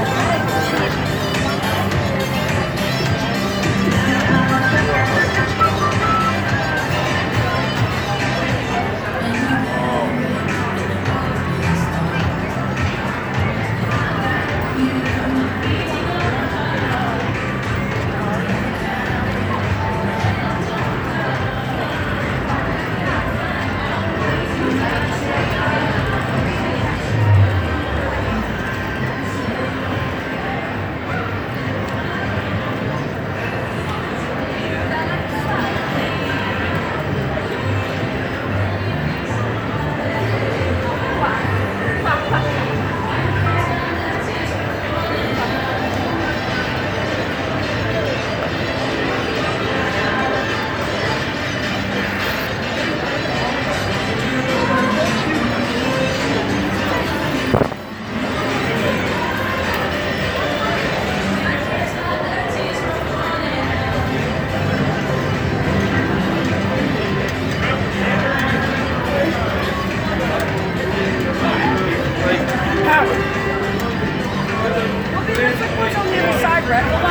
了。It's like what's on the other side, right?